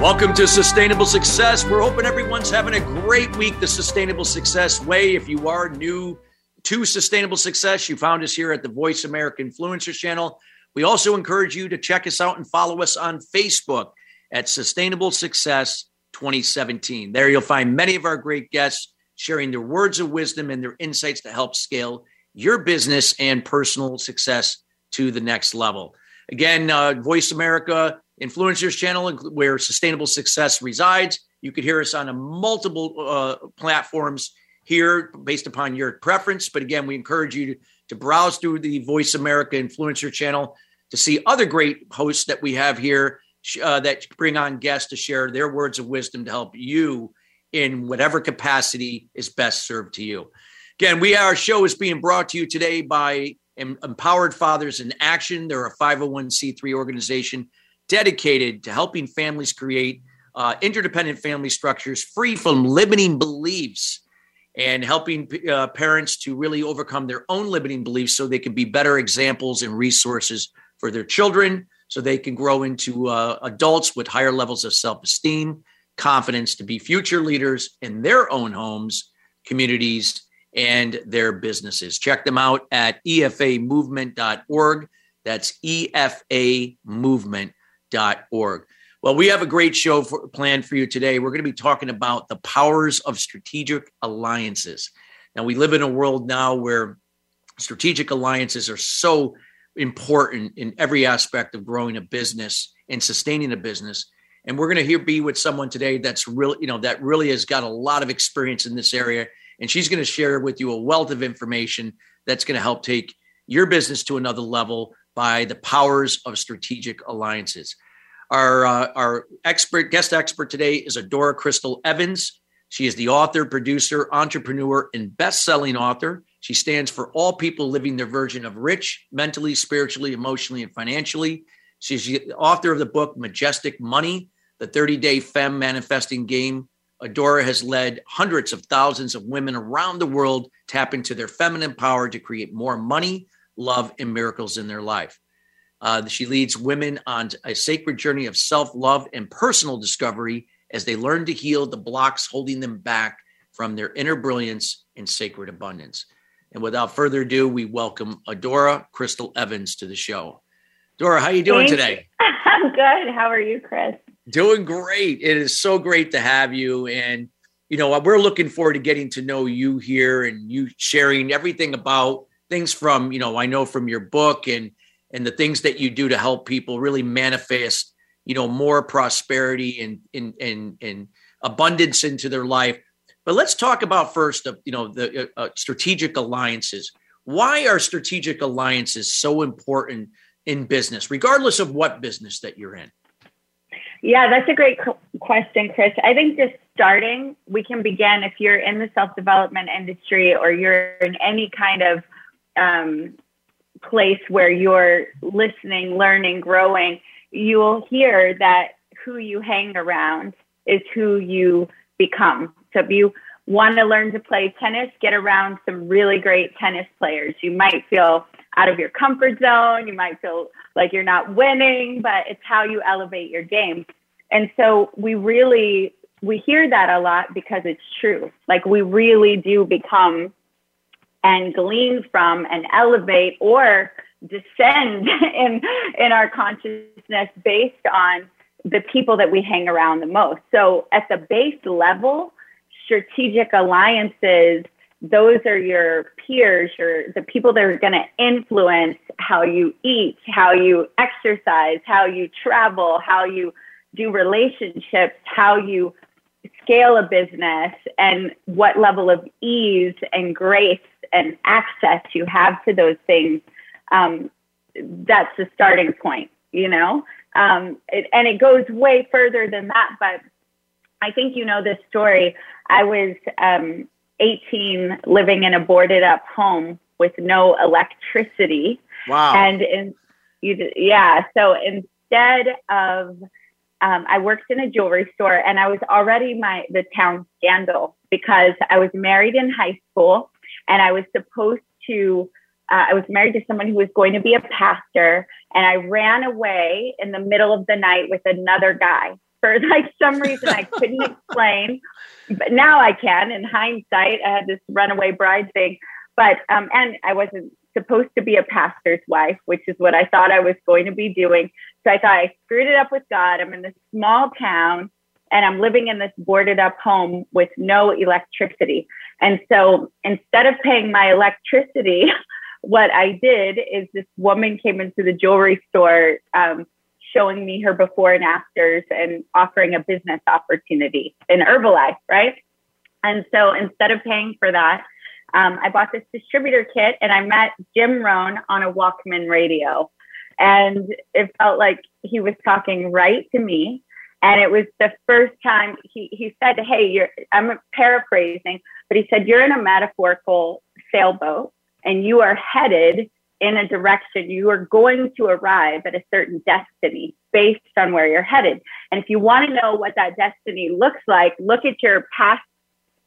Welcome to Sustainable Success. We're hoping everyone's having a great week the Sustainable Success way. If you are new to Sustainable Success, you found us here at the Voice America Influencers channel. We also encourage you to check us out and follow us on Facebook at Sustainable Success 2017. There you'll find many of our great guests sharing their words of wisdom and their insights to help scale your business and personal success to the next level. Again, uh, Voice America Influencers channel where sustainable success resides. You could hear us on a multiple uh, platforms here based upon your preference. But again, we encourage you to, to browse through the Voice America Influencer channel to see other great hosts that we have here uh, that bring on guests to share their words of wisdom to help you in whatever capacity is best served to you. Again, we our show is being brought to you today by Empowered Fathers in Action. They're a 501c3 organization dedicated to helping families create uh, interdependent family structures free from limiting beliefs and helping uh, parents to really overcome their own limiting beliefs so they can be better examples and resources for their children so they can grow into uh, adults with higher levels of self-esteem confidence to be future leaders in their own homes communities and their businesses. Check them out at efamovement.org that's efa movement org. Well, we have a great show for, planned for you today. We're going to be talking about the powers of strategic alliances. Now, we live in a world now where strategic alliances are so important in every aspect of growing a business and sustaining a business. And we're going to here be with someone today that's really, you know, that really has got a lot of experience in this area. And she's going to share with you a wealth of information that's going to help take your business to another level by the powers of strategic alliances. Our, uh, our expert guest expert today is Adora Crystal Evans. She is the author, producer, entrepreneur, and best-selling author. She stands for all people living their version of rich, mentally, spiritually, emotionally, and financially. She's the author of the book Majestic Money, the 30-day fem manifesting game. Adora has led hundreds of thousands of women around the world tap into their feminine power to create more money, love, and miracles in their life. Uh, she leads women on a sacred journey of self love and personal discovery as they learn to heal the blocks holding them back from their inner brilliance and sacred abundance. And without further ado, we welcome Adora Crystal Evans to the show. Dora, how are you doing Thanks. today? I'm good. How are you, Chris? Doing great. It is so great to have you. And, you know, we're looking forward to getting to know you here and you sharing everything about things from you know i know from your book and and the things that you do to help people really manifest you know more prosperity and and and, and abundance into their life. But let's talk about first of you know the uh, uh, strategic alliances. Why are strategic alliances so important in business regardless of what business that you're in? Yeah that's a great question chris. I think just starting we can begin if you're in the self-development industry or you're in any kind of um, place where you're listening, learning, growing, you'll hear that who you hang around is who you become. So if you want to learn to play tennis, get around some really great tennis players. You might feel out of your comfort zone. You might feel like you're not winning, but it's how you elevate your game. And so we really, we hear that a lot because it's true. Like we really do become and glean from and elevate or descend in in our consciousness based on the people that we hang around the most. So at the base level, strategic alliances, those are your peers, your the people that are going to influence how you eat, how you exercise, how you travel, how you do relationships, how you scale a business and what level of ease and grace and access you have to those things, um, that's the starting point, you know? Um, it, and it goes way further than that, but I think you know this story. I was um, 18 living in a boarded up home with no electricity. Wow. And in, you, yeah, so instead of um, I worked in a jewelry store and I was already my the town scandal because I was married in high school and I was supposed to uh, I was married to someone who was going to be a pastor. And I ran away in the middle of the night with another guy. For like some reason I couldn't explain. But now I can. In hindsight I had this runaway bride thing. But um and I wasn't supposed to be a pastor's wife which is what I thought I was going to be doing. So I thought I screwed it up with God. I'm in this small town and I'm living in this boarded up home with no electricity. And so instead of paying my electricity, what I did is this woman came into the jewelry store um, showing me her before and afters and offering a business opportunity in Herbalife, right? And so instead of paying for that, um, I bought this distributor kit and I met Jim Rohn on a Walkman radio. And it felt like he was talking right to me. And it was the first time he, he said, Hey, you're, I'm paraphrasing, but he said, You're in a metaphorical sailboat and you are headed in a direction. You are going to arrive at a certain destiny based on where you're headed. And if you want to know what that destiny looks like, look at your past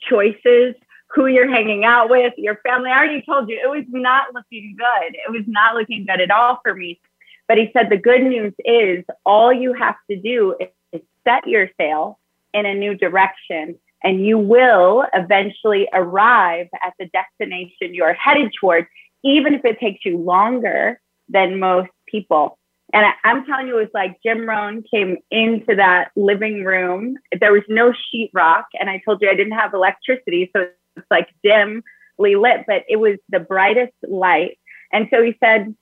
choices, who you're hanging out with, your family. I already told you it was not looking good. It was not looking good at all for me. But he said the good news is all you have to do is set your sail in a new direction and you will eventually arrive at the destination you're headed towards, even if it takes you longer than most people. And I, am telling you, it was like Jim Rohn came into that living room. There was no sheetrock, and I told you I didn't have electricity, so it's like dimly lit, but it was the brightest light. And so he said,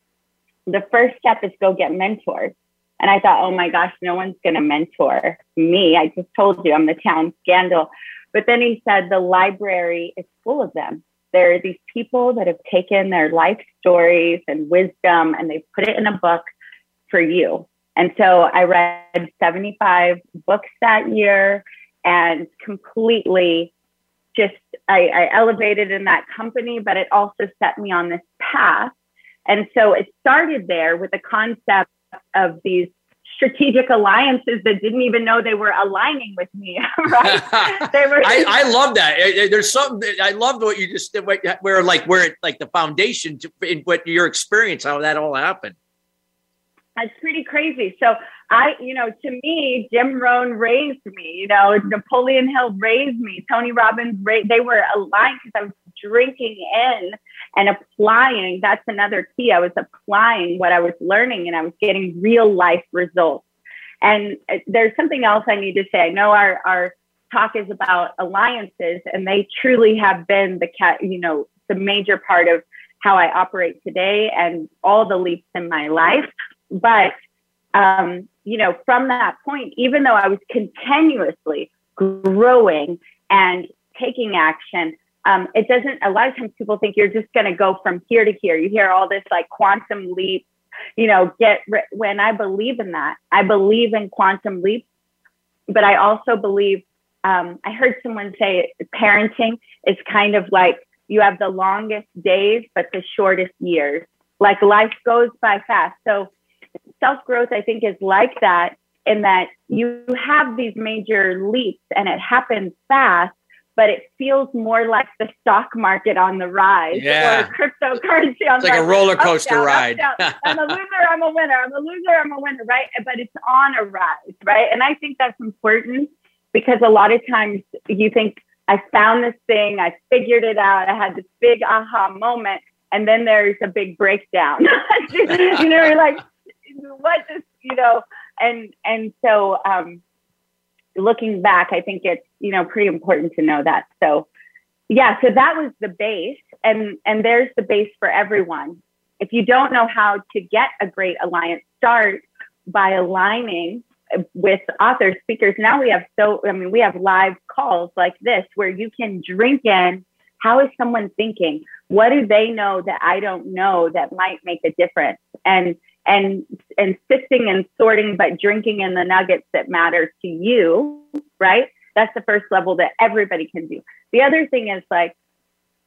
the first step is go get mentors. And I thought, oh my gosh, no one's going to mentor me. I just told you I'm the town scandal. But then he said the library is full of them. There are these people that have taken their life stories and wisdom and they've put it in a book for you. And so I read 75 books that year and completely just I, I elevated in that company, but it also set me on this path. And so it started there with the concept of these strategic alliances that didn't even know they were aligning with me. right? they were. I, I, love that. There's something I love what you just where like where it like the foundation to in what your experience how that all happened. That's pretty crazy. So I, you know, to me, Jim Rohn raised me. You know, Napoleon Hill raised me. Tony Robbins, raised, they were aligned because I was drinking in and applying. That's another key. I was applying what I was learning and I was getting real life results. And uh, there's something else I need to say. I know our, our talk is about alliances and they truly have been the cat, you know, the major part of how I operate today and all the leaps in my life. But, um, you know, from that point, even though I was continuously growing and taking action, um, it doesn't, a lot of times people think you're just going to go from here to here. You hear all this like quantum leap, you know, get, when I believe in that, I believe in quantum leap, but I also believe, um, I heard someone say parenting is kind of like you have the longest days, but the shortest years. Like life goes by fast. So self growth, I think, is like that in that you have these major leaps and it happens fast but it feels more like the stock market on the rise yeah. or cryptocurrency on it's like the a roller coaster down, ride. I'm a loser, I'm a winner. I'm a loser, I'm a winner, right? But it's on a rise, right? And I think that's important because a lot of times you think, I found this thing, I figured it out, I had this big aha moment, and then there's a big breakdown. you know, you're like, what is, you know, and and so um looking back, I think it's, you know, pretty important to know that. So yeah, so that was the base and, and there's the base for everyone. If you don't know how to get a great alliance, start by aligning with authors, speakers. Now we have so, I mean, we have live calls like this where you can drink in. How is someone thinking? What do they know that I don't know that might make a difference? And and and sifting and sorting but drinking in the nuggets that matter to you right That's the first level that everybody can do. The other thing is like,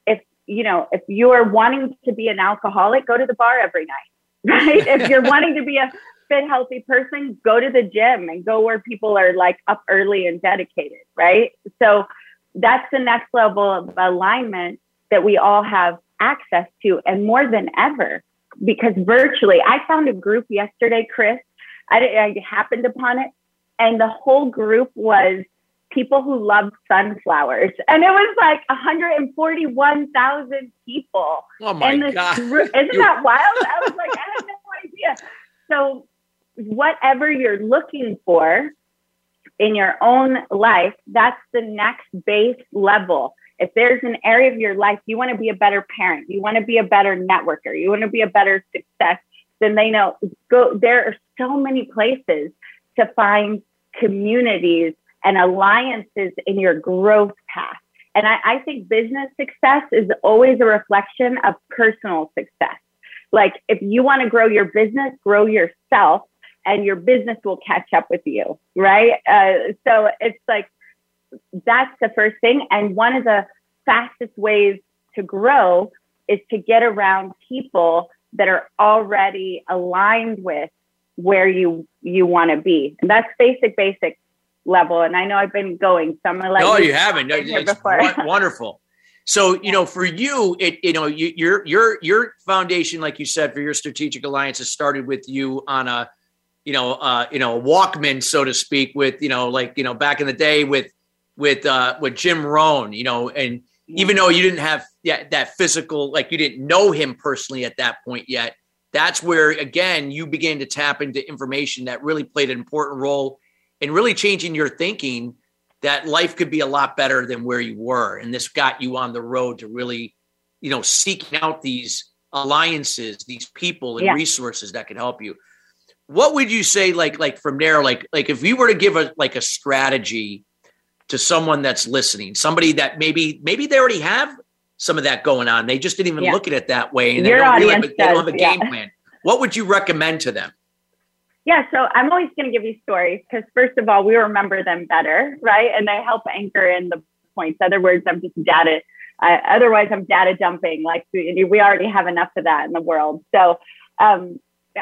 if you know, if you're wanting to be an alcoholic, go to the bar every night, right? if you're wanting to be a fit, healthy person, go to the gym and go where people are like up early and dedicated, right? So that's the next level of alignment that we all have access to, and more than ever, because virtually, I found a group yesterday, Chris. I, I happened upon it, and the whole group was people who love sunflowers. And it was like 141,000 people. Oh my God. Group. Isn't that wild? I was like, I had no idea. So, whatever you're looking for in your own life, that's the next base level. If there's an area of your life you want to be a better parent, you want to be a better networker, you want to be a better success, then they know go there are so many places to find communities and alliances in your growth path. And I, I think business success is always a reflection of personal success. Like if you want to grow your business, grow yourself and your business will catch up with you. Right. Uh, so it's like, that's the first thing. And one of the fastest ways to grow is to get around people that are already aligned with where you you want to be. And that's basic, basic level. And I know I've been going, so I'm gonna let no, you, you haven't. No, it's wonderful. So you know, for you, it you know, you, your your your foundation, like you said, for your strategic alliances started with you on a, you know, uh, you know, a Walkman, so to speak, with you know, like you know, back in the day with with uh with Jim Rohn, you know, and even though you didn't have yeah, that physical, like you didn't know him personally at that point yet, that's where again you began to tap into information that really played an important role in really changing your thinking that life could be a lot better than where you were. And this got you on the road to really you know seeking out these alliances these people and yeah. resources that could help you. What would you say like like from there like like if we were to give a like a strategy to someone that's listening somebody that maybe maybe they already have some of that going on. They just didn't even yeah. look at it that way, and Your they don't, realize, does, they don't have a game yeah. plan. What would you recommend to them? Yeah, so I'm always going to give you stories because first of all, we remember them better, right? And they help anchor in the points. Other words, I'm just data. Uh, otherwise, I'm data dumping. Like we, we already have enough of that in the world. So um,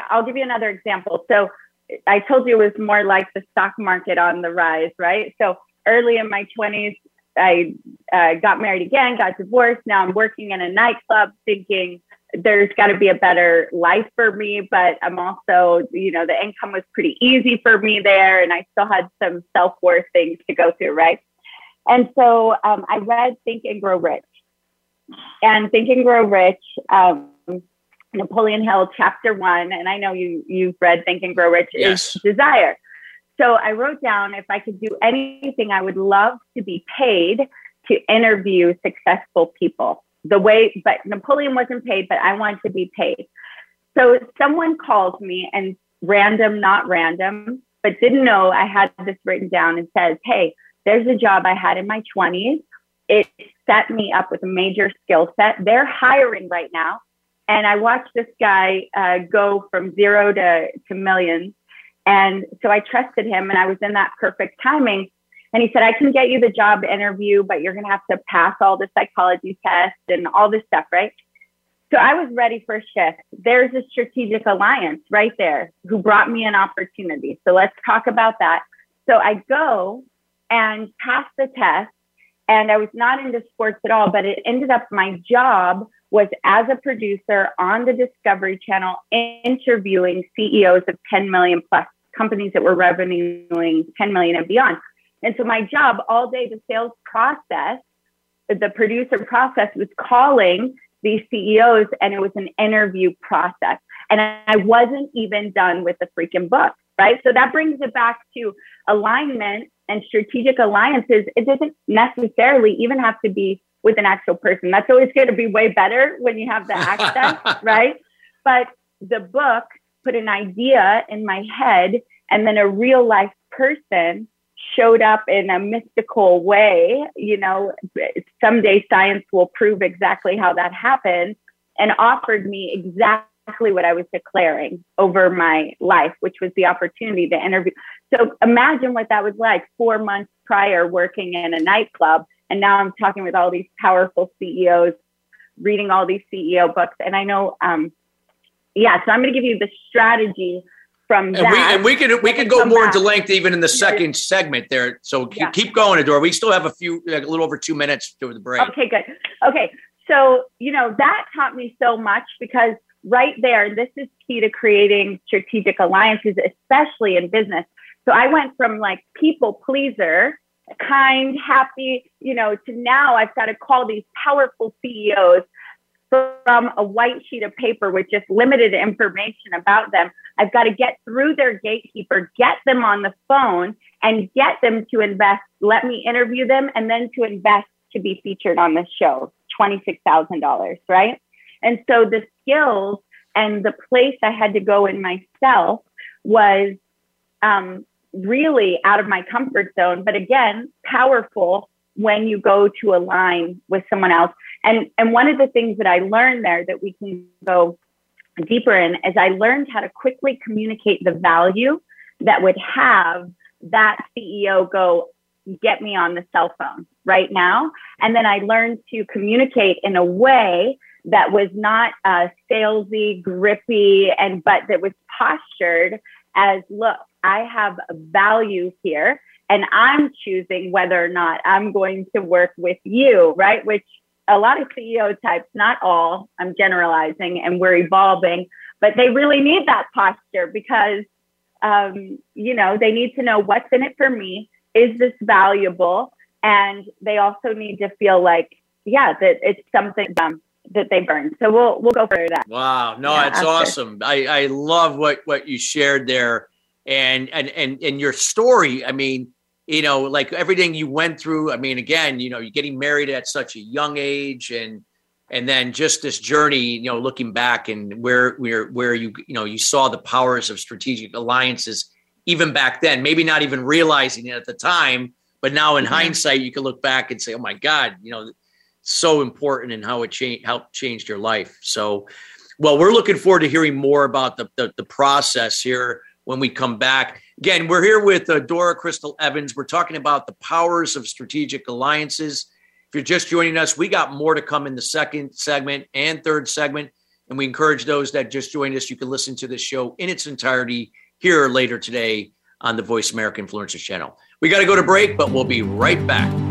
I'll give you another example. So I told you it was more like the stock market on the rise, right? So early in my 20s, I uh, got married again, got divorced. Now I'm working in a nightclub thinking there's got to be a better life for me. But I'm also, you know, the income was pretty easy for me there. And I still had some self worth things to go through, right? And so um, I read Think and Grow Rich. And Think and Grow Rich, um, Napoleon Hill, chapter one. And I know you, you've read Think and Grow Rich yes. is desire. So I wrote down if I could do anything, I would love to be paid to interview successful people. The way, but Napoleon wasn't paid, but I wanted to be paid. So someone calls me and random, not random, but didn't know I had this written down and says, Hey, there's a job I had in my 20s. It set me up with a major skill set. They're hiring right now. And I watched this guy uh, go from zero to, to millions and so I trusted him and I was in that perfect timing. And he said, I can get you the job interview, but you're going to have to pass all the psychology tests and all this stuff, right? So I was ready for a shift. There's a strategic alliance right there who brought me an opportunity. So let's talk about that. So I go and pass the test and I was not into sports at all, but it ended up my job was as a producer on the Discovery Channel interviewing CEOs of 10 million plus companies that were revenuing 10 million and beyond. And so my job all day, the sales process, the producer process was calling these CEOs and it was an interview process. And I wasn't even done with the freaking book, right? So that brings it back to alignment and strategic alliances. It doesn't necessarily even have to be with an actual person. That's always going to be way better when you have the access, right? But the book put an idea in my head and then a real life person showed up in a mystical way. You know, someday science will prove exactly how that happened and offered me exactly what I was declaring over my life, which was the opportunity to interview. So imagine what that was like four months prior working in a nightclub. And now I'm talking with all these powerful CEOs, reading all these CEO books. And I know, um, yeah, so I'm going to give you the strategy from and that. We, and we can we can go more back. into length even in the second segment there. So yeah. keep going, Adora. We still have a few, like a little over two minutes to the break. Okay, good. Okay, so you know that taught me so much because right there, this is key to creating strategic alliances, especially in business. So I went from like people pleaser, kind, happy, you know, to now I've got to call these powerful CEOs from a white sheet of paper with just limited information about them. I've got to get through their gatekeeper, get them on the phone, and get them to invest. Let me interview them and then to invest to be featured on the show. $26,000, right? And so the skills and the place I had to go in myself was um, really out of my comfort zone, but again, powerful when you go to align with someone else. And, and one of the things that I learned there that we can go deeper in is I learned how to quickly communicate the value that would have that CEO go get me on the cell phone right now. And then I learned to communicate in a way that was not uh, salesy, grippy, and but that was postured as look, I have a value here and I'm choosing whether or not I'm going to work with you, right? Which a lot of CEO types, not all, I'm generalizing and we're evolving, but they really need that posture because, um, you know, they need to know what's in it for me. Is this valuable? And they also need to feel like, yeah, that it's something um, that they burn. So we'll we'll go for that. Wow, no, yeah, it's awesome. I I love what what you shared there, and and and and your story. I mean, you know, like everything you went through. I mean, again, you know, you're getting married at such a young age and and then just this journey, you know, looking back and where where where you you know you saw the powers of strategic alliances even back then, maybe not even realizing it at the time, but now in mm-hmm. hindsight, you can look back and say, "Oh my God, you know, so important and how it changed helped changed your life." So, well, we're looking forward to hearing more about the, the, the process here when we come back. Again, we're here with uh, Dora Crystal Evans. We're talking about the powers of strategic alliances. If you're just joining us, we got more to come in the second segment and third segment. And we encourage those that just joined us, you can listen to the show in its entirety here later today on the Voice America Influencers channel. We got to go to break, but we'll be right back.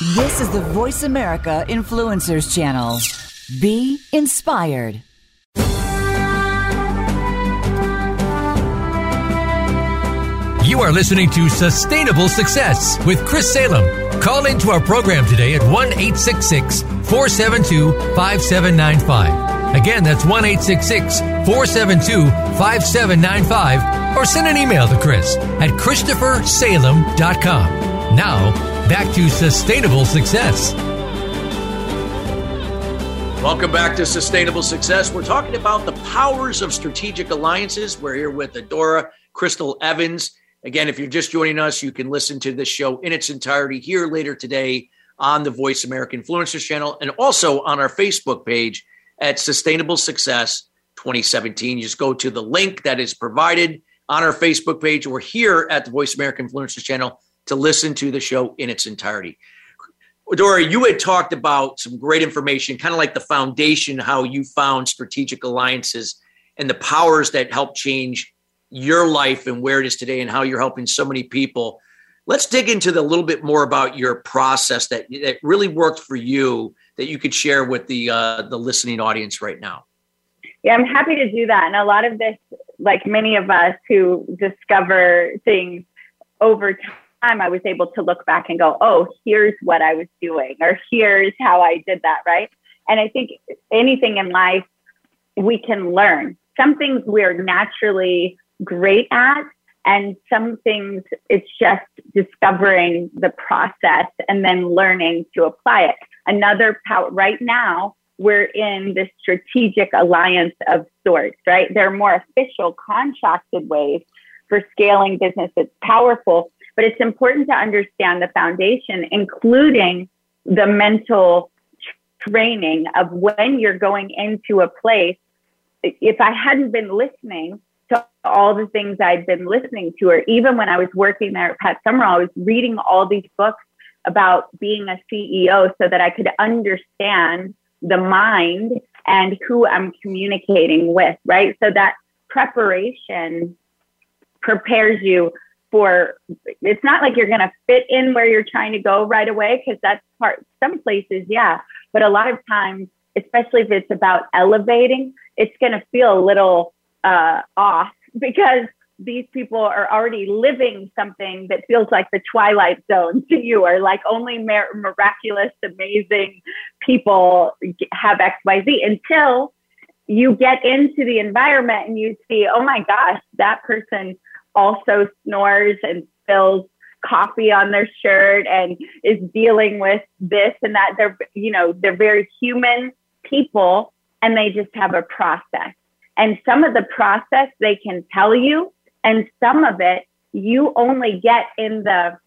This is the Voice America Influencers Channel. Be inspired. You are listening to Sustainable Success with Chris Salem. Call into our program today at 1 866 472 5795. Again, that's 1 866 472 5795. Or send an email to Chris at ChristopherSalem.com. Now, back to sustainable success. Welcome back to Sustainable Success. We're talking about the powers of strategic alliances. We're here with Adora Crystal Evans. Again, if you're just joining us, you can listen to this show in its entirety here later today on the Voice America Influencers channel and also on our Facebook page at Sustainable Success 2017. You just go to the link that is provided on our Facebook page or here at the Voice America Influencers channel to listen to the show in its entirety. Dory, you had talked about some great information, kind of like the foundation, how you found strategic alliances and the powers that help change your life and where it is today and how you're helping so many people. Let's dig into the, a little bit more about your process that, that really worked for you that you could share with the uh, the listening audience right now. Yeah, I'm happy to do that. And a lot of this, like many of us who discover things over time, I was able to look back and go, oh, here's what I was doing, or here's how I did that, right? And I think anything in life we can learn. Some things we're naturally great at, and some things it's just discovering the process and then learning to apply it. Another power right now, we're in this strategic alliance of sorts, right? There are more official contracted ways for scaling business. It's powerful, but it's important to understand the foundation, including the mental training of when you're going into a place. If I hadn't been listening to all the things I'd been listening to, or even when I was working there at Pat Summerall, I was reading all these books about being a CEO so that I could understand the mind and who I'm communicating with, right? So that preparation prepares you for it's not like you're going to fit in where you're trying to go right away because that's part some places yeah. But a lot of times especially if it's about elevating it's going to feel a little uh, off because these people are already living something that feels like the twilight zone to you or like only miraculous amazing people have xyz until you get into the environment and you see oh my gosh that person also snores and spills coffee on their shirt and is dealing with this and that. They're you know they're very human people and they just have a process. And some of the process they can tell you and some of it you only get in the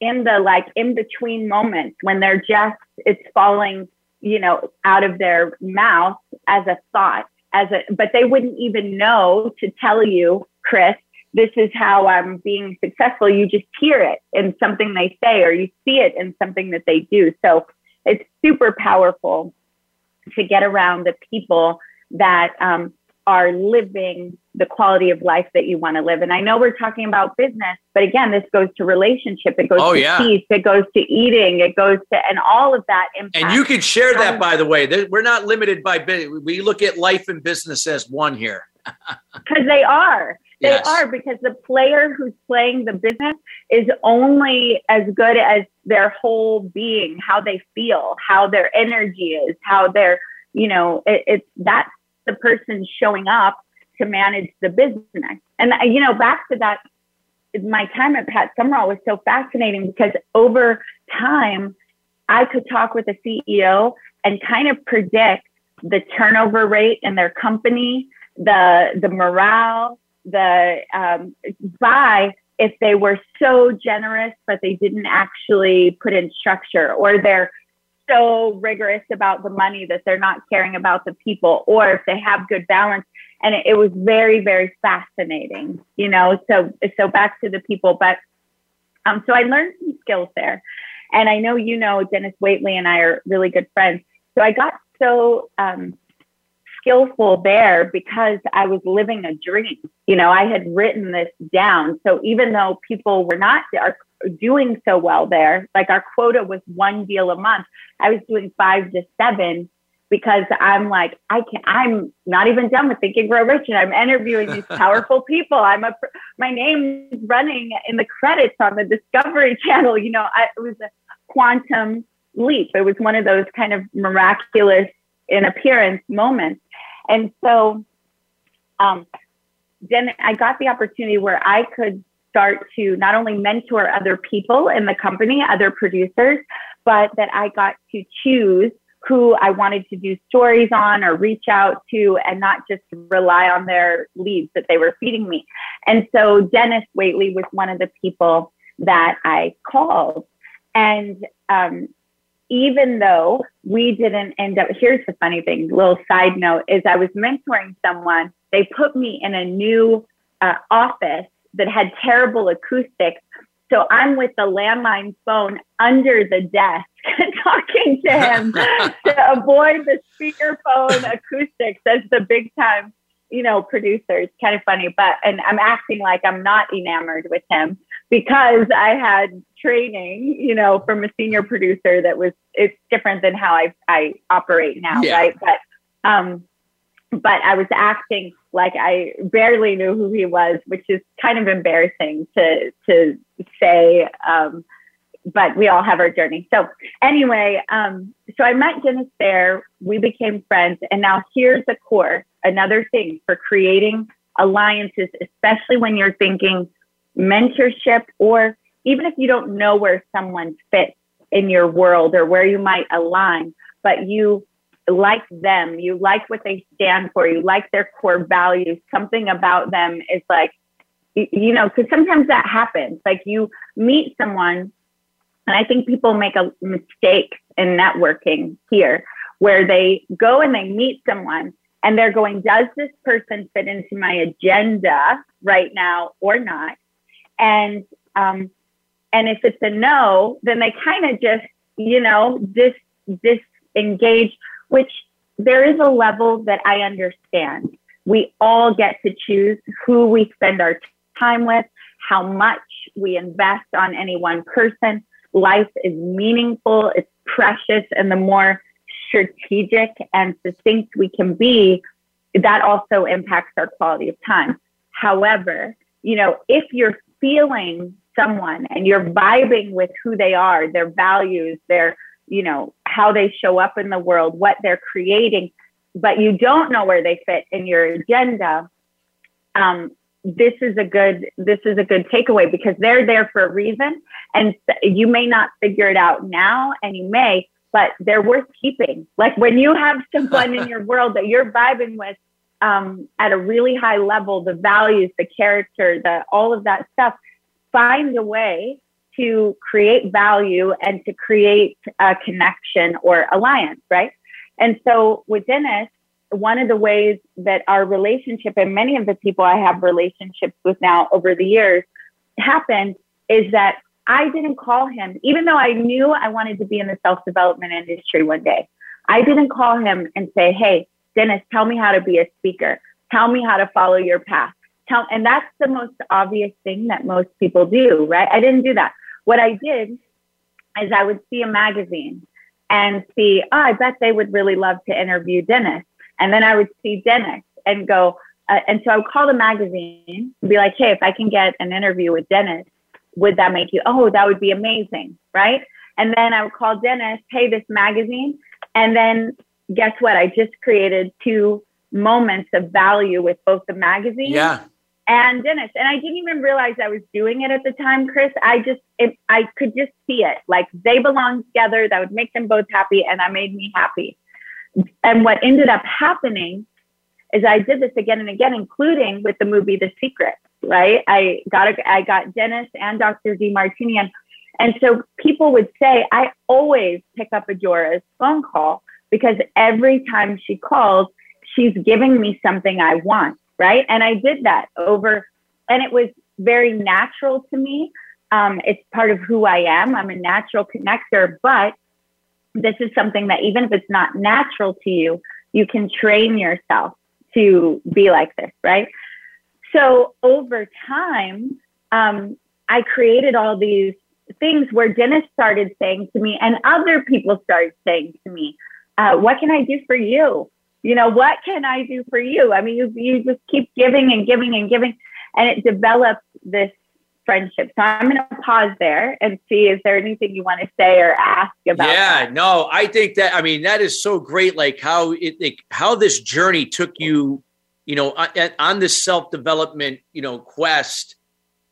in the like in between moments when they're just it's falling you know out of their mouth as a thought as a but they wouldn't even know to tell you chris this is how i'm being successful you just hear it in something they say or you see it in something that they do so it's super powerful to get around the people that um, are living the quality of life that you want to live. And I know we're talking about business, but again, this goes to relationship. It goes oh, to yeah. peace. It goes to eating. It goes to, and all of that. And you can share that, by the way. We're not limited by business. We look at life and business as one here. Because they are. They yes. are because the player who's playing the business is only as good as their whole being, how they feel, how their energy is, how they're, you know, it, it's that's the person showing up to manage the business. And, you know, back to that, my time at Pat Summerall was so fascinating because over time, I could talk with a CEO and kind of predict the turnover rate in their company, the, the morale, the, um, by if they were so generous, but they didn't actually put in structure or they're so rigorous about the money that they're not caring about the people or if they have good balance. And it, it, was very very fascinating you know so so back to the people. But um so i learned some skills there. And i know you know dennis waitley and i are really good friends. So i got so um skillful there because I was living a dream. You know, I had written this down. So even though people were not are doing so well there. Like our quota was one deal a month. I was doing five to seven because I'm like, I can't. I'm not even done with Think and Grow Rich and I'm interviewing these powerful people. I'm a, my name's running in the credits on the Discovery Channel. You know, I, it was a quantum leap. It was one of those kind of miraculous in appearance moments. And so, um, then I got the opportunity where I could start to not only mentor other people in the company, other producers, but that I got to choose who I wanted to do stories on or reach out to and not just rely on their leads that they were feeding me. And so Dennis Waitley was one of the people that I called. And um, even though we didn't end up, here's the funny thing, little side note is I was mentoring someone. They put me in a new uh, office that had terrible acoustics. So I'm with the landline phone under the desk talking to him to avoid the speakerphone acoustics as the big time, you know, producer. It's kind of funny, but, and I'm acting like I'm not enamored with him because I had training, you know, from a senior producer that was, it's different than how I, I operate now. Yeah. Right. But, um, but I was acting like I barely knew who he was, which is kind of embarrassing to to say. Um, but we all have our journey. So anyway, um, so I met Dennis there. We became friends, and now here's the core. Another thing for creating alliances, especially when you're thinking mentorship, or even if you don't know where someone fits in your world or where you might align, but you like them, you like what they stand for, you like their core values, something about them is like, you know, because sometimes that happens. Like you meet someone, and I think people make a mistake in networking here where they go and they meet someone and they're going, does this person fit into my agenda right now or not? And, um, and if it's a no, then they kind of just, you know, dis, disengage which there is a level that I understand. We all get to choose who we spend our time with, how much we invest on any one person. Life is meaningful, it's precious, and the more strategic and succinct we can be, that also impacts our quality of time. However, you know, if you're feeling someone and you're vibing with who they are, their values, their you know, how they show up in the world, what they're creating, but you don't know where they fit in your agenda, um, this is a good this is a good takeaway because they're there for a reason, and you may not figure it out now, and you may, but they're worth keeping. Like when you have someone in your world that you're vibing with um, at a really high level, the values, the character, the all of that stuff, find a way to create value and to create a connection or alliance, right? And so with Dennis, one of the ways that our relationship and many of the people I have relationships with now over the years happened is that I didn't call him, even though I knew I wanted to be in the self development industry one day. I didn't call him and say, Hey, Dennis, tell me how to be a speaker. Tell me how to follow your path. Tell, and that's the most obvious thing that most people do, right? I didn't do that. What I did is I would see a magazine and see, oh, I bet they would really love to interview Dennis. And then I would see Dennis and go, uh, and so I would call the magazine and be like, hey, if I can get an interview with Dennis, would that make you, oh, that would be amazing, right? And then I would call Dennis, hey, this magazine. And then guess what? I just created two moments of value with both the magazine yeah and Dennis. And I didn't even realize I was doing it at the time, Chris. I just, it, I could just see it. Like they belong together. That would make them both happy. And that made me happy. And what ended up happening is I did this again and again, including with the movie The Secret, right? I got, a, I got Dennis and Dr. Demartini. And and so people would say, I always pick up Adora's phone call because every time she calls, she's giving me something I want right? And I did that over, and it was very natural to me. Um, it's part of who I am. I'm a natural connector, but this is something that even if it's not natural to you, you can train yourself to be like this, right? So over time, um, I created all these things where Dennis started saying to me, and other people started saying to me, uh, "What can I do for you? You know, what can I do for you? I mean, you, you just keep giving and giving and giving, and it develops this friendship. So I'm going to pause there and see is there anything you want to say or ask about? Yeah, that? no, I think that I mean that is so great. Like how it, like, how this journey took you, you know, on, on this self development, you know, quest,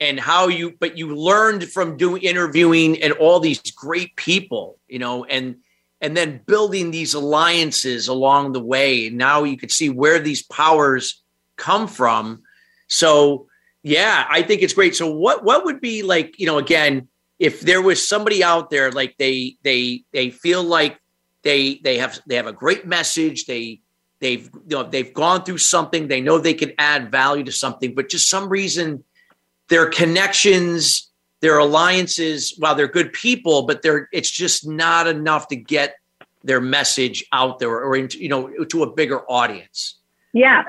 and how you but you learned from doing interviewing and all these great people, you know, and and then building these alliances along the way. Now you can see where these powers come from. So yeah, I think it's great. So what what would be like, you know, again, if there was somebody out there like they they they feel like they they have they have a great message, they they've you know they've gone through something, they know they can add value to something, but just some reason their connections their alliances, while they're good people, but they're it's just not enough to get their message out there or into, you know to a bigger audience. Yeah.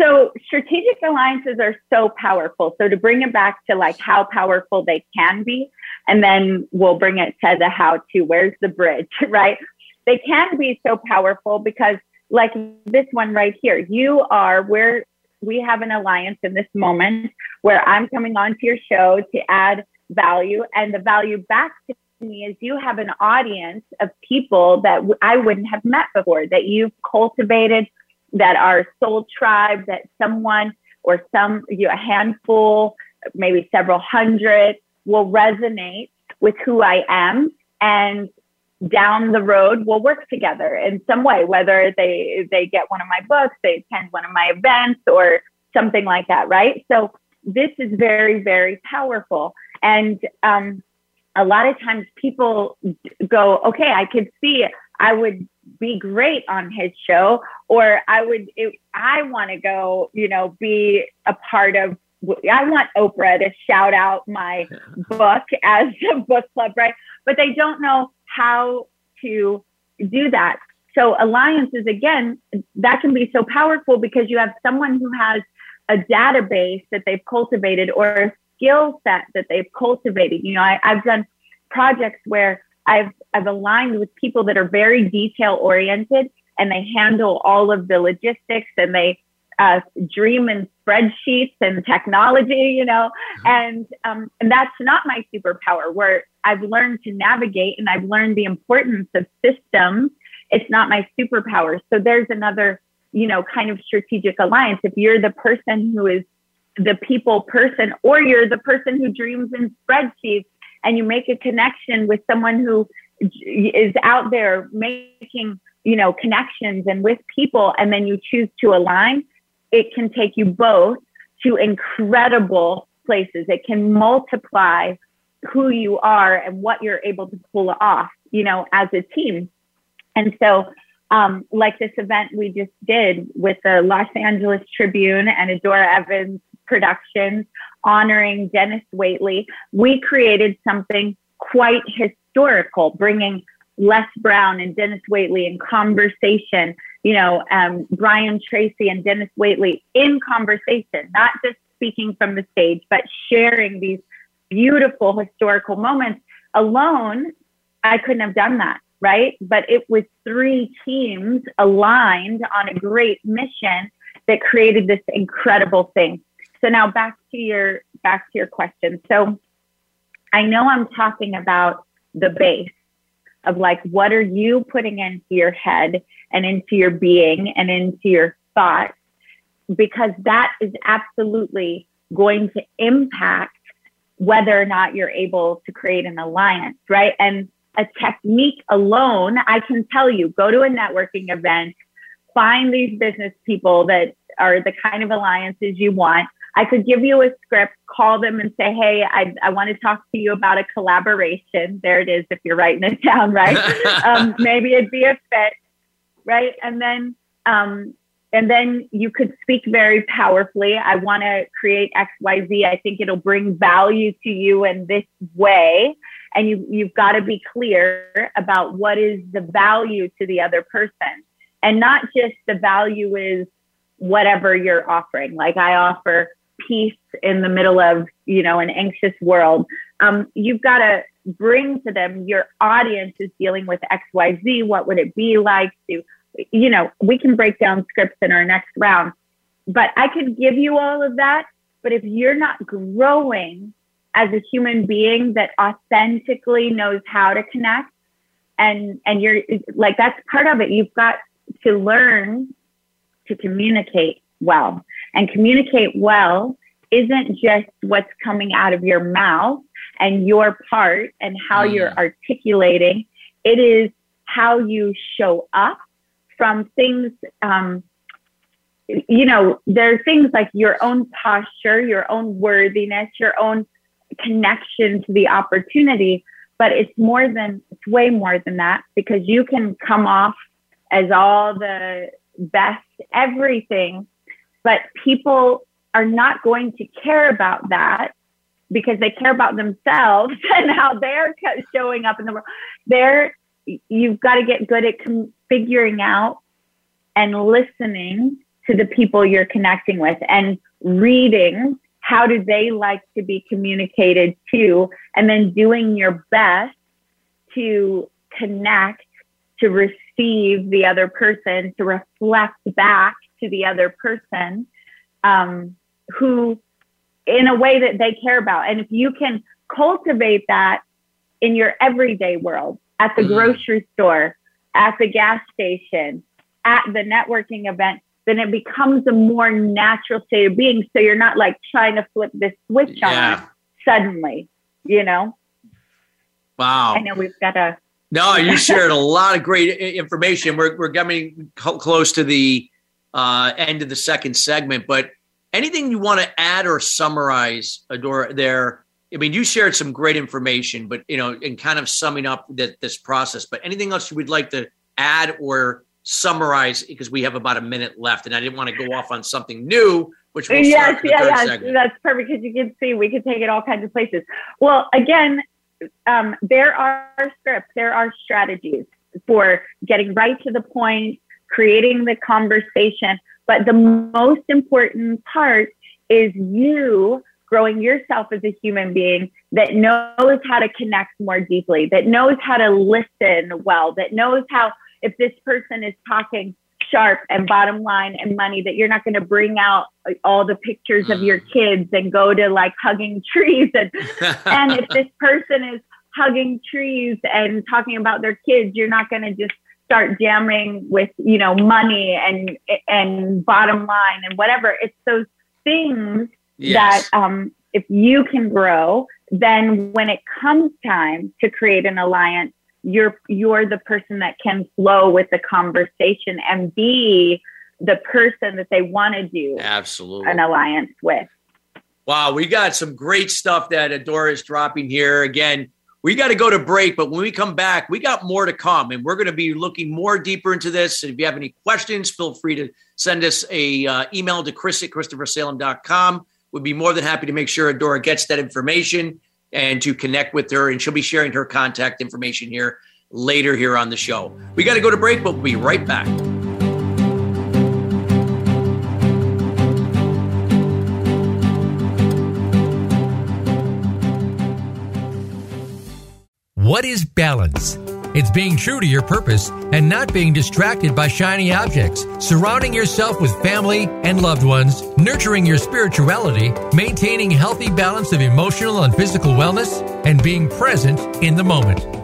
So strategic alliances are so powerful. So to bring it back to like how powerful they can be, and then we'll bring it to the how to. Where's the bridge, right? They can be so powerful because like this one right here, you are where we have an alliance in this moment where I'm coming on to your show to add value. And the value back to me is you have an audience of people that I wouldn't have met before that you've cultivated that are soul tribe that someone or some you know, a handful maybe several hundred will resonate with who I am and down the road we'll work together in some way whether they they get one of my books they attend one of my events or something like that right? So this is very very powerful and um, a lot of times people go okay i could see i would be great on his show or i would it, i want to go you know be a part of I want Oprah to shout out my book as a book club, right? But they don't know how to do that. So alliances, again, that can be so powerful because you have someone who has a database that they've cultivated or skill set that they've cultivated. You know, I, I've done projects where I've, I've aligned with people that are very detail oriented and they handle all of the logistics and they uh, dream in spreadsheets and technology, you know, mm-hmm. and um, and that's not my superpower. Where I've learned to navigate and I've learned the importance of systems. It's not my superpower. So there's another, you know, kind of strategic alliance. If you're the person who is the people person, or you're the person who dreams in spreadsheets, and you make a connection with someone who is out there making you know connections and with people and then you choose to align it can take you both to incredible places. It can multiply who you are and what you're able to pull off, you know, as a team. And so, um, like this event we just did with the Los Angeles Tribune and Adora Evans Productions honoring Dennis Waitley, we created something quite historical, bringing Les Brown and Dennis Waitley in conversation you know, um, Brian Tracy and Dennis Waitley in conversation, not just speaking from the stage, but sharing these beautiful historical moments alone. I couldn't have done that, right? But it was three teams aligned on a great mission that created this incredible thing. So now back to your back to your question. So I know I'm talking about the base of like what are you putting into your head and into your being and into your thoughts because that is absolutely going to impact whether or not you're able to create an alliance, right? And a technique alone, I can tell you, go to a networking event, find these business people that are the kind of alliances you want. I could give you a script, call them and say, Hey, I, I want to talk to you about a collaboration. There it is. If you're writing it down, right? um, maybe it'd be a fit right? And then, um, and then you could speak very powerfully. I want to create X, Y, Z. I think it'll bring value to you in this way. And you, you've got to be clear about what is the value to the other person and not just the value is whatever you're offering. Like I offer peace in the middle of, you know, an anxious world. Um, you've got to bring to them your audience is dealing with XYZ. What would it be like to, you know, we can break down scripts in our next round, but I could give you all of that. But if you're not growing as a human being that authentically knows how to connect and, and you're like, that's part of it. You've got to learn to communicate well and communicate well isn't just what's coming out of your mouth and your part and how mm. you're articulating. It is how you show up from things, um, you know, there are things like your own posture, your own worthiness, your own connection to the opportunity. But it's more than, it's way more than that because you can come off as all the best everything, but people are not going to care about that because they care about themselves and how they're showing up in the world. They're, you've got to get good at figuring out and listening to the people you're connecting with and reading how do they like to be communicated to and then doing your best to connect to receive the other person to reflect back to the other person um, who in a way that they care about and if you can cultivate that in your everyday world at the mm. grocery store at the gas station at the networking event then it becomes a more natural state of being. So you're not like trying to flip this switch yeah. on suddenly, you know? Wow. I know we've got a. No, you shared a lot of great information. We're, we're getting close to the uh, end of the second segment, but anything you want to add or summarize, Adora, there? I mean, you shared some great information, but you know, in kind of summing up that this process. But anything else you would like to add or summarize because we have about a minute left, and I didn't want to go off on something new, which we'll yes, yeah, segment. that's perfect because you can see we could take it all kinds of places. Well, again, um, there are scripts, there are strategies for getting right to the point, creating the conversation, but the most important part is you growing yourself as a human being that knows how to connect more deeply, that knows how to listen well, that knows how if this person is talking sharp and bottom line and money that you're not going to bring out all the pictures of your kids and go to like hugging trees and and if this person is hugging trees and talking about their kids you're not going to just start jamming with you know money and and bottom line and whatever it's those things yes. that um if you can grow then when it comes time to create an alliance you're you're the person that can flow with the conversation and be the person that they want to do absolutely an alliance with. Wow, we got some great stuff that Adora is dropping here. Again, we got to go to break, but when we come back, we got more to come, and we're going to be looking more deeper into this. And if you have any questions, feel free to send us a uh, email to chris at christophersalem.com. We'd be more than happy to make sure Adora gets that information and to connect with her. And she'll be sharing her contact information here later here on the show. We got to go to break, but we'll be right back. What is balance? It's being true to your purpose and not being distracted by shiny objects, surrounding yourself with family and loved ones, nurturing your spirituality, maintaining healthy balance of emotional and physical wellness, and being present in the moment.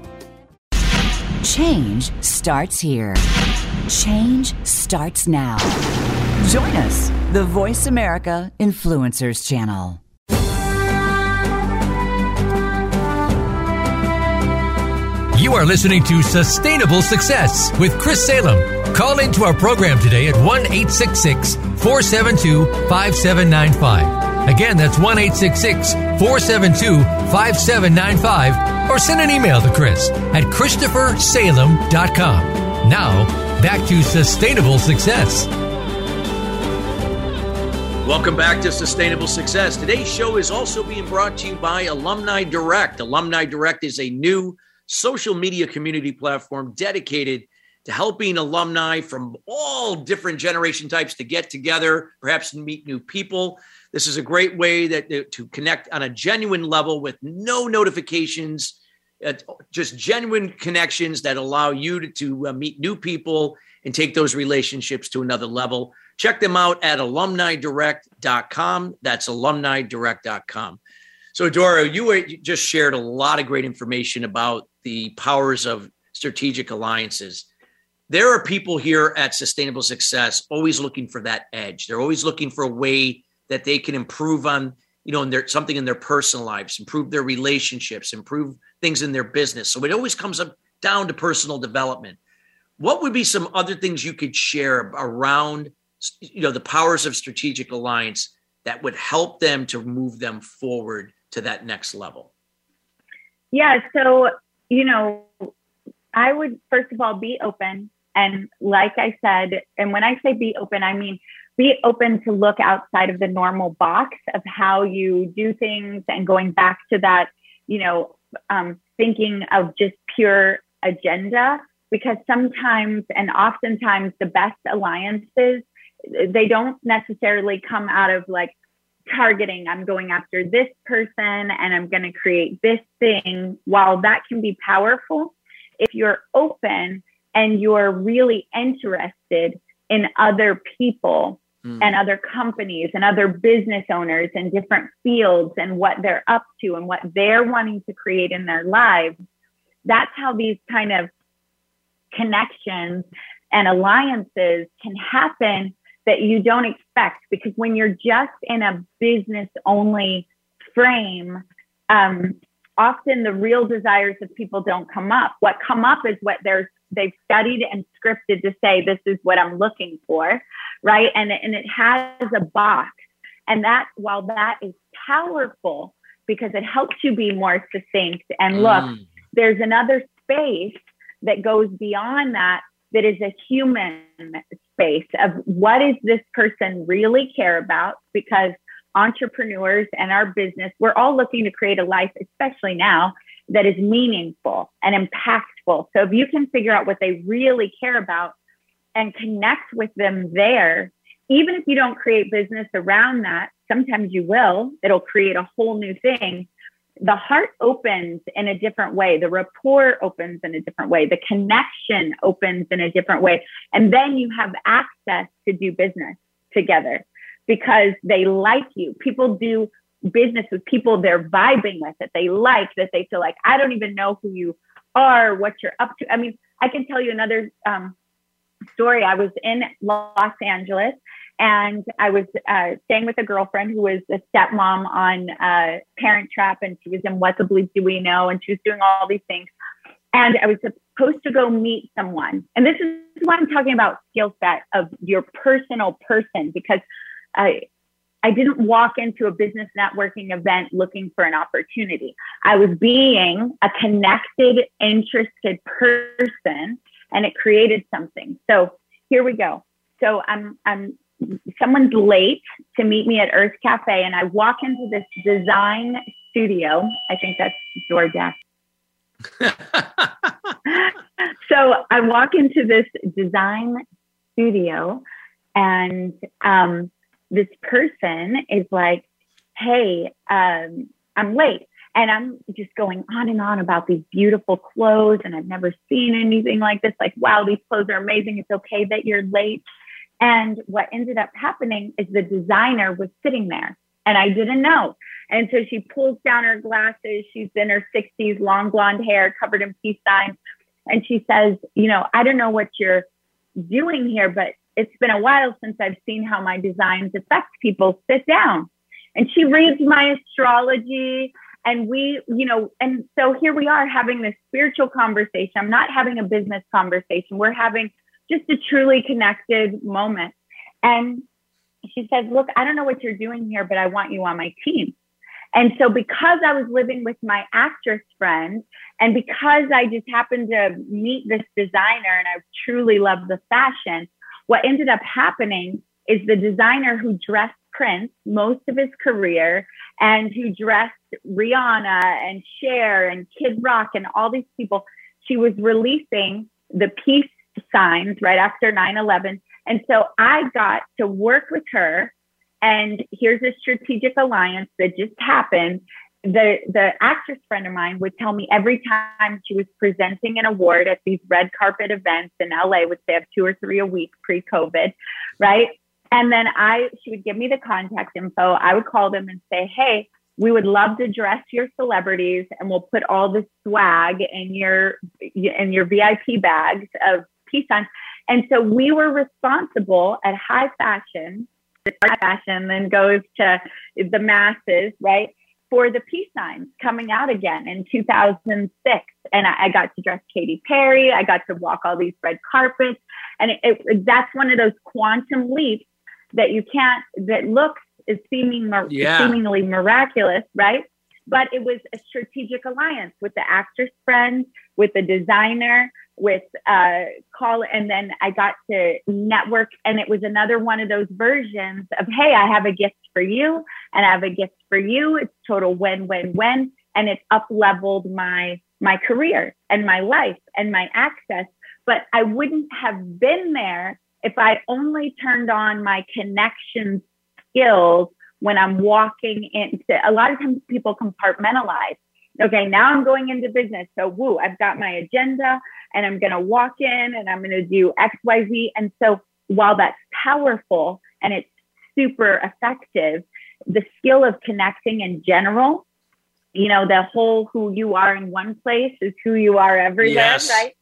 Change starts here. Change starts now. Join us, the Voice America Influencers Channel. You are listening to Sustainable Success with Chris Salem. Call into our program today at 1 472 5795. Again, that's 1 472 5795 or send an email to Chris at ChristopherSalem.com. Now, back to sustainable success. Welcome back to Sustainable Success. Today's show is also being brought to you by Alumni Direct. Alumni Direct is a new social media community platform dedicated to helping alumni from all different generation types to get together, perhaps meet new people. This is a great way that to connect on a genuine level with no notifications uh, just genuine connections that allow you to, to uh, meet new people and take those relationships to another level. Check them out at alumnidirect.com. That's alumnidirect.com. So, Dora, you just shared a lot of great information about the powers of strategic alliances. There are people here at Sustainable Success always looking for that edge. They're always looking for a way that they can improve on, you know, in their something in their personal lives, improve their relationships, improve things in their business. So it always comes up down to personal development. What would be some other things you could share around, you know, the powers of strategic alliance that would help them to move them forward to that next level? Yeah. So, you know, I would first of all be open. And like I said, and when I say be open, I mean be open to look outside of the normal box of how you do things and going back to that, you know, um, thinking of just pure agenda because sometimes and oftentimes the best alliances they don't necessarily come out of like targeting, I'm going after this person and I'm going to create this thing. While that can be powerful, if you're open and you're really interested in other people mm. and other companies and other business owners in different fields and what they're up to and what they're wanting to create in their lives, that's how these kind of connections and alliances can happen that you don't expect because when you're just in a business only frame um, often the real desires of people don't come up what come up is what they're they've studied and scripted to say this is what i'm looking for right? And, and it has a box. And that while that is powerful because it helps you be more succinct. And look mm. there's another space that goes beyond that that is a human space of what does this person really care about? Because entrepreneurs and our business we're all looking to create a life especially now that is meaningful and impactful so if you can figure out what they really care about and connect with them there even if you don't create business around that sometimes you will it'll create a whole new thing the heart opens in a different way. The rapport opens in a different way. The connection opens in a different way. And then you have access to do business together because they like you. People do business with people they're vibing with, that they like, that they feel like, I don't even know who you are, what you're up to. I mean, I can tell you another um, story. I was in Los Angeles and I was uh, staying with a girlfriend who was a stepmom on uh, Parent Trap, and she was in What the Bleep Do We Know, and she was doing all these things. And I was supposed to go meet someone, and this is why I'm talking about skill set of your personal person, because I I didn't walk into a business networking event looking for an opportunity. I was being a connected, interested person, and it created something. So here we go. So I'm I'm someone's late to meet me at Urth Caffé, and I walk into this design studio. I think that's DoorDash. so I walk into this design studio, and um, this person is like, "Hey, um, I'm late." And I'm just going on and on about these beautiful clothes, and I've never seen anything like this. Like, wow, these clothes are amazing. It's okay that you're late. And what ended up happening is the designer was sitting there and I didn't know. And so she pulls down her glasses. She's in her 60s, long blonde hair, covered in peace signs. And she says, You know, I don't know what you're doing here, but it's been a while since I've seen how my designs affect people. Sit down. And she reads my astrology. And we, you know, and so here we are having this spiritual conversation. I'm not having a business conversation. We're having just a truly connected moment. And she says, Look, I don't know what you're doing here, but I want you on my team. And so, because I was living with my actress friend, and because I just happened to meet this designer and I truly love the fashion, what ended up happening is the designer who dressed Prince most of his career and who dressed Rihanna and Cher and Kid Rock and all these people, she was releasing the peace signs right after 9 11. And so I got to work with her. And here's a strategic alliance that just happened. The the actress friend of mine would tell me every time she was presenting an award at these red carpet events in LA, which they have two or three a week pre-COVID, right? And then I she would give me the contact info. I would call them and say, "Hey, we would love to dress your celebrities and we'll put all the swag in your in your VIP bags of peace signs." And so we were responsible at high fashion, high fashion then goes to the masses, right? For the peace signs coming out again in 2006. And I, I, got to dress Katy Perry. I got to walk all these red carpets. And it, it, that's one of those quantum leaps that you can't, that looks is seeming, yeah. seemingly miraculous, right? But it was a strategic alliance with the actor's friend, with the designer, with uh, call, and then I got to network, and it was another one of those versions of, hey, I have a gift for you, and I have a gift for you. It's total win, win, win, and it's up leveled my my career and my life and my access. But I wouldn't have been there if I only turned on my connection skills when I'm walking into. A lot of times people compartmentalize okay, now I'm going into business. So, woo, I've got my agenda and I'm going to walk in and I'm going to do X, Y, Z. And so, while that's powerful and it's super effective, the skill of connecting in general, you know, the whole who you are in one place is who you are everywhere, yes. right?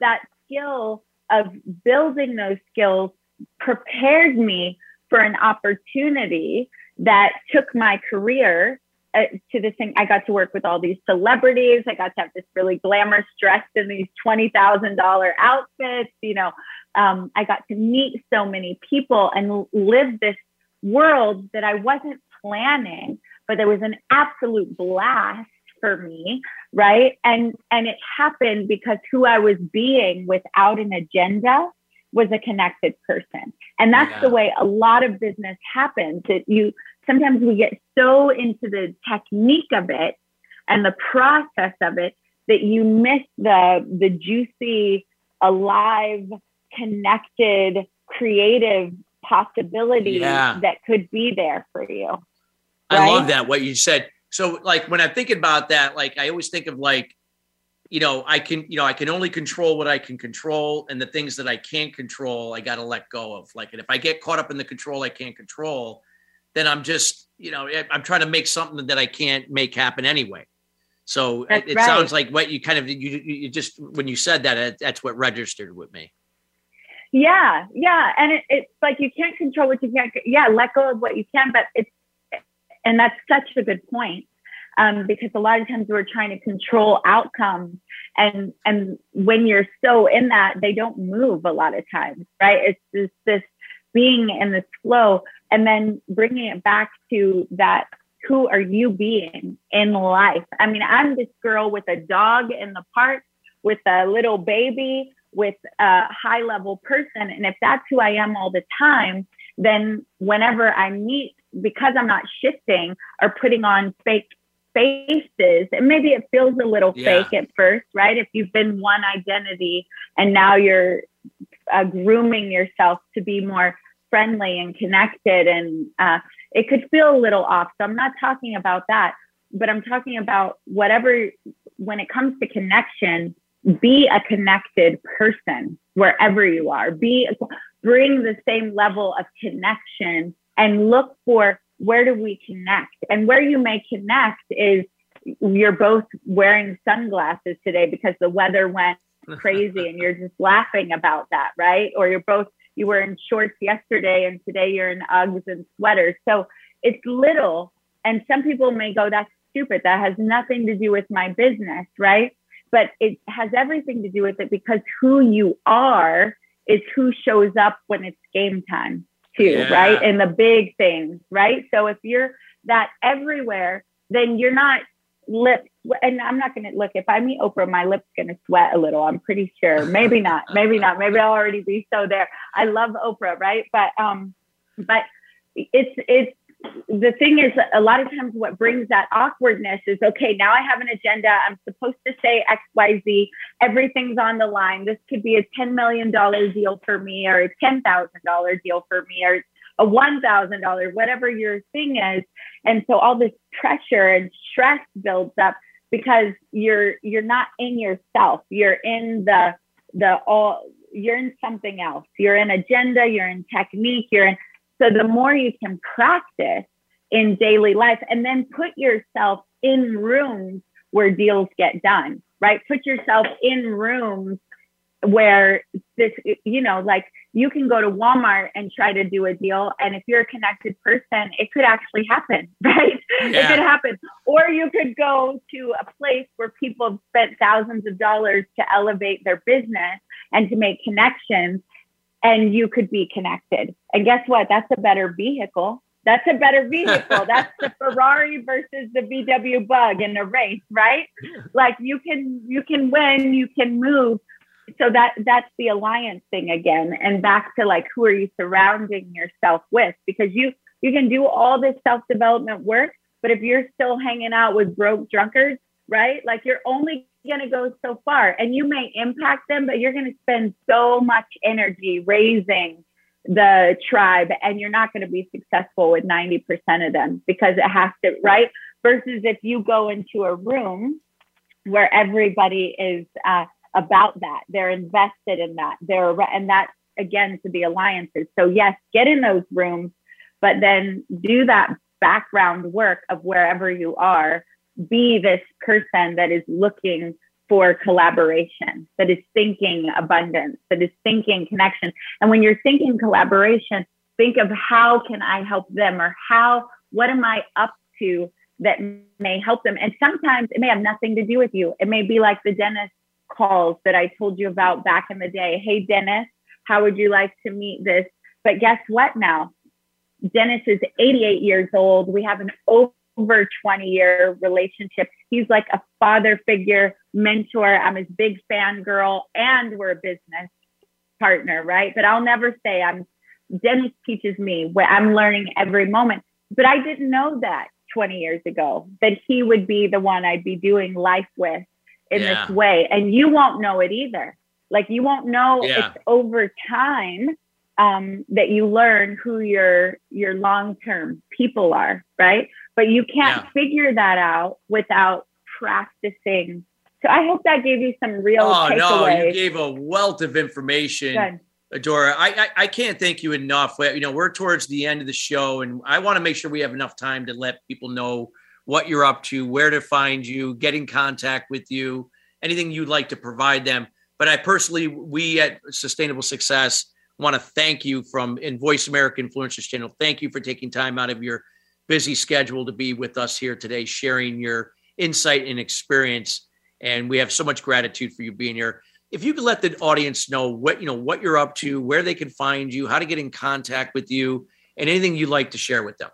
That skill of building those skills prepared me for an opportunity that took my career uh, to this thing. I got to work with all these celebrities. I got to have this really glamorous dress in these twenty thousand dollar outfits. You know, um, I got to meet so many people and live this world that I wasn't planning, but there was an absolute blast for me, right? And and it happened because who I was being without an agenda was a connected person. And that's yeah. the way a lot of business happens. That you sometimes we get so into the technique of it and the process of it that you miss the the juicy, alive, connected, creative possibility yeah. that could be there for you. Right? I love that what you said. So like when I'm thinking about that, like I always think of like, you know, I can, you know, I can only control what I can control, and the things that I can't control, I got to let go of. Like, and if I get caught up in the control I can't control, then I'm just, you know, eh, I'm trying to make something that I can't make happen anyway. So it, it right. sounds like what you kind of you, you just when you said that that's what registered with me. Yeah, yeah, and it, it's like you can't control what you can't. Yeah, let go of what you can, but it's and that's such a good point um, because a lot of times we're trying to control outcomes, and and when you're so in that, they don't move a lot of times, right? It's just this being in this flow and then bringing it back to that who are you being in life i mean i'm this girl with a dog in the park with a little baby with a high level person and if that's who i am all the time then whenever i meet because i'm not shifting or putting on fake faces. And maybe it feels a little yeah. fake at first right? If you've been one identity and now you're uh, grooming yourself to be more friendly and connected and uh, it could feel a little off. So i'm not talking about that but i'm talking about whatever when it comes to connection be a connected person wherever you are. Be bring the same level of connection and look for where do we connect and where you may connect is you're both wearing sunglasses today because the weather went crazy and you're just laughing about that right or you're both you were in shorts yesterday and today you're in Uggs and sweaters. So it's little. And some people may go, that's stupid. That has nothing to do with my business, right? But it has everything to do with it because who you are is who shows up when it's game time too, yeah. right? And the big things, right? So if you're that everywhere, then you're not lips and I'm not gonna look if I meet Oprah, my lips gonna sweat a little. I'm pretty sure. Maybe not, maybe not. Maybe I'll already be so there. I love Oprah, right? But um, but it's it's the thing is a lot of times what brings that awkwardness is okay now i have an agenda i'm supposed to say xyz everything's on the line this could be a $10 million deal for me or a $10000 deal for me or a $1,000, whatever your thing is. And so all this pressure and stress builds up because you're you're not in yourself. You're in the the all you're in something else. You're in agenda, you're in technique, you're in so the more you can practice in daily life and then put yourself in rooms where deals get done, right? Put yourself in rooms where this, you know, like you can go to Walmart and try to do a deal. And if you're a connected person, it could actually happen, right? Yeah. It could happen. Or you could go to a place where people have spent thousands of dollars to elevate their business and to make connections, and you could be connected. And guess what? That's a better vehicle. That's a better vehicle. That's the Ferrari versus the VW Bug in a race, right? Like you can you can win, you can move so that that's the alliance thing again and back to like who are you surrounding yourself with because you you can do all this self-development work but if you're still hanging out with broke drunkards right like you're only going to go so far and you may impact them but you're going to spend so much energy raising the tribe and you're not going to be successful with 90% of them because it has to right versus if you go into a room where everybody is uh, about that. They're invested in that. They're and that again to the alliances. So yes, get in those rooms, but then do that background work of wherever you are. Be this person that is looking for collaboration, that is thinking abundance, that is thinking connection. And when you're thinking collaboration, think of how can I help them or how, what am I up to that may help them? And sometimes it may have nothing to do with you. It may be like the dentist calls that I told you about back in the day. Hey, Dennis, how would you like to meet this? But guess what now? Dennis is 88 years old. We have an over 20 year relationship. He's like a father figure, mentor. I'm his big fan girl, and we're a business partner, right? But I'll never say I'm, Dennis teaches me where I'm learning every moment. But I didn't know that 20 years ago, that he would be the one I'd be doing life with in yeah. this way and you won't know it either like you won't know yeah. it's over time um, that you learn who your your long-term people are right but you can't yeah. figure that out without practicing so i hope that gave you some real oh takeaways. no you gave a wealth of information Good. Adora, I, I, I can't thank you enough. You know, we're towards the end of the show, and I want to make sure we have enough time to let people know what you're up to, where to find you, get in contact with you, anything you'd like to provide them. But I personally, we at Sustainable Success want to thank you from in Voice America Influencers Channel. Thank you for taking time out of your busy schedule to be with us here today, sharing your insight and experience. And we have so much gratitude for you being here. If you could let the audience know what you know, what you're up to, where they can find you, how to get in contact with you, and anything you'd like to share with them.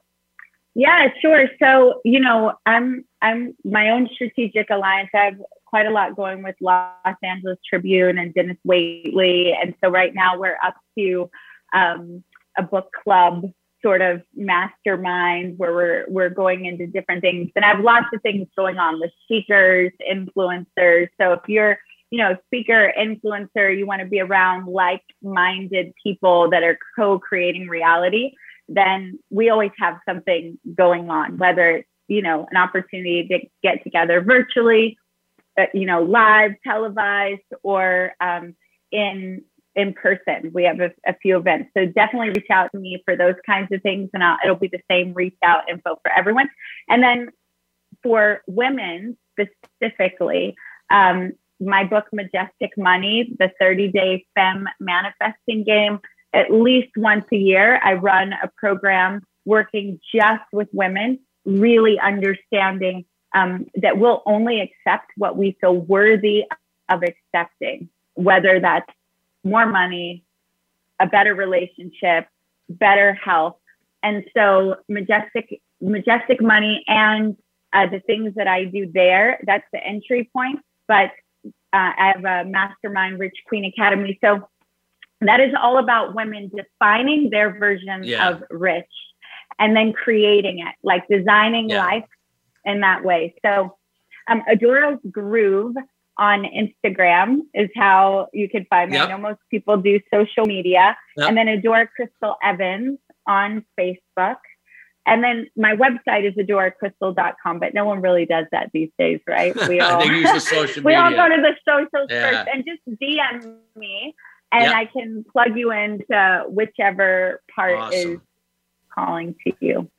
Yeah, sure. So, you know, I'm I'm my own strategic alliance. I have quite a lot going with Los Angeles Tribune and Dennis Waitley, and so right now we're up to um, a book club sort of mastermind where we're we're going into different things. And I have lots of things going on with speakers, influencers. So if you're you know, speaker, influencer, you want to be around like-minded people that are co-creating reality then we always have something going on, whether it's, you know, an opportunity to get together virtually, uh, you know, live, televised, or um, in in person. We have a, a, few events. So definitely reach out to me for those kinds of things. And I'll, it'll be the same reach out info for everyone. And then for women specifically, um, my book, Majestic Money, the 30 day fem manifesting game, at least once a year, I run a program working just with women, really understanding um, that we'll only accept what we feel worthy of accepting, whether that's more money, a better relationship, better health. And so majestic, majestic money and uh, the things that I do there, that's the entry point. But uh, I have a mastermind Rich Queen Academy. So that is all about women defining their version yeah. of rich and then creating it, like designing yeah. life in that way. So, um, Adora's Groove on Instagram is how you can find me. Yep. I know most people do social media. Yep. And then Adora Crystal Evans on Facebook. And then my website is adoracrystal.com, but no one really does that these days, right? We all use the social We all go to the socials yeah. first and just DM me and yep. I can plug you into whichever part awesome. is calling to you.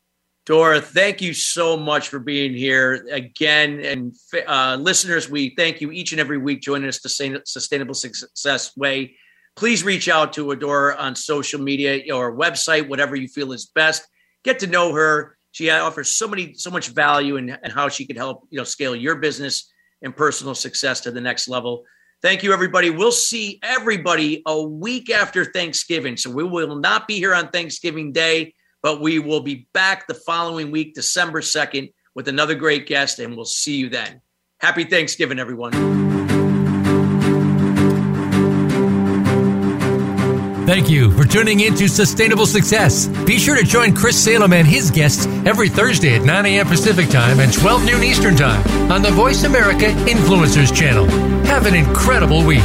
Dora, thank you so much for being here again. And uh, listeners, we thank you each and every week joining us to Sustainable Success Way. Please reach out to Adora on social media or website, whatever you feel is best. Get to know her. She offers so many, so much value and how she could help you know scale your business and personal success to the next level. Thank you, everybody. We'll see everybody a week after Thanksgiving. So we will not be here on Thanksgiving Day but we will be back the following week, December 2nd, with another great guest, and we'll see you then. Happy Thanksgiving, everyone. Thank you for tuning in to Sustainable Success. Be sure to join Chris Salem and his guests every Thursday at 9 a.m. Pacific Time and 12 noon Eastern Time on the Voice America Influencers channel. Have an incredible week.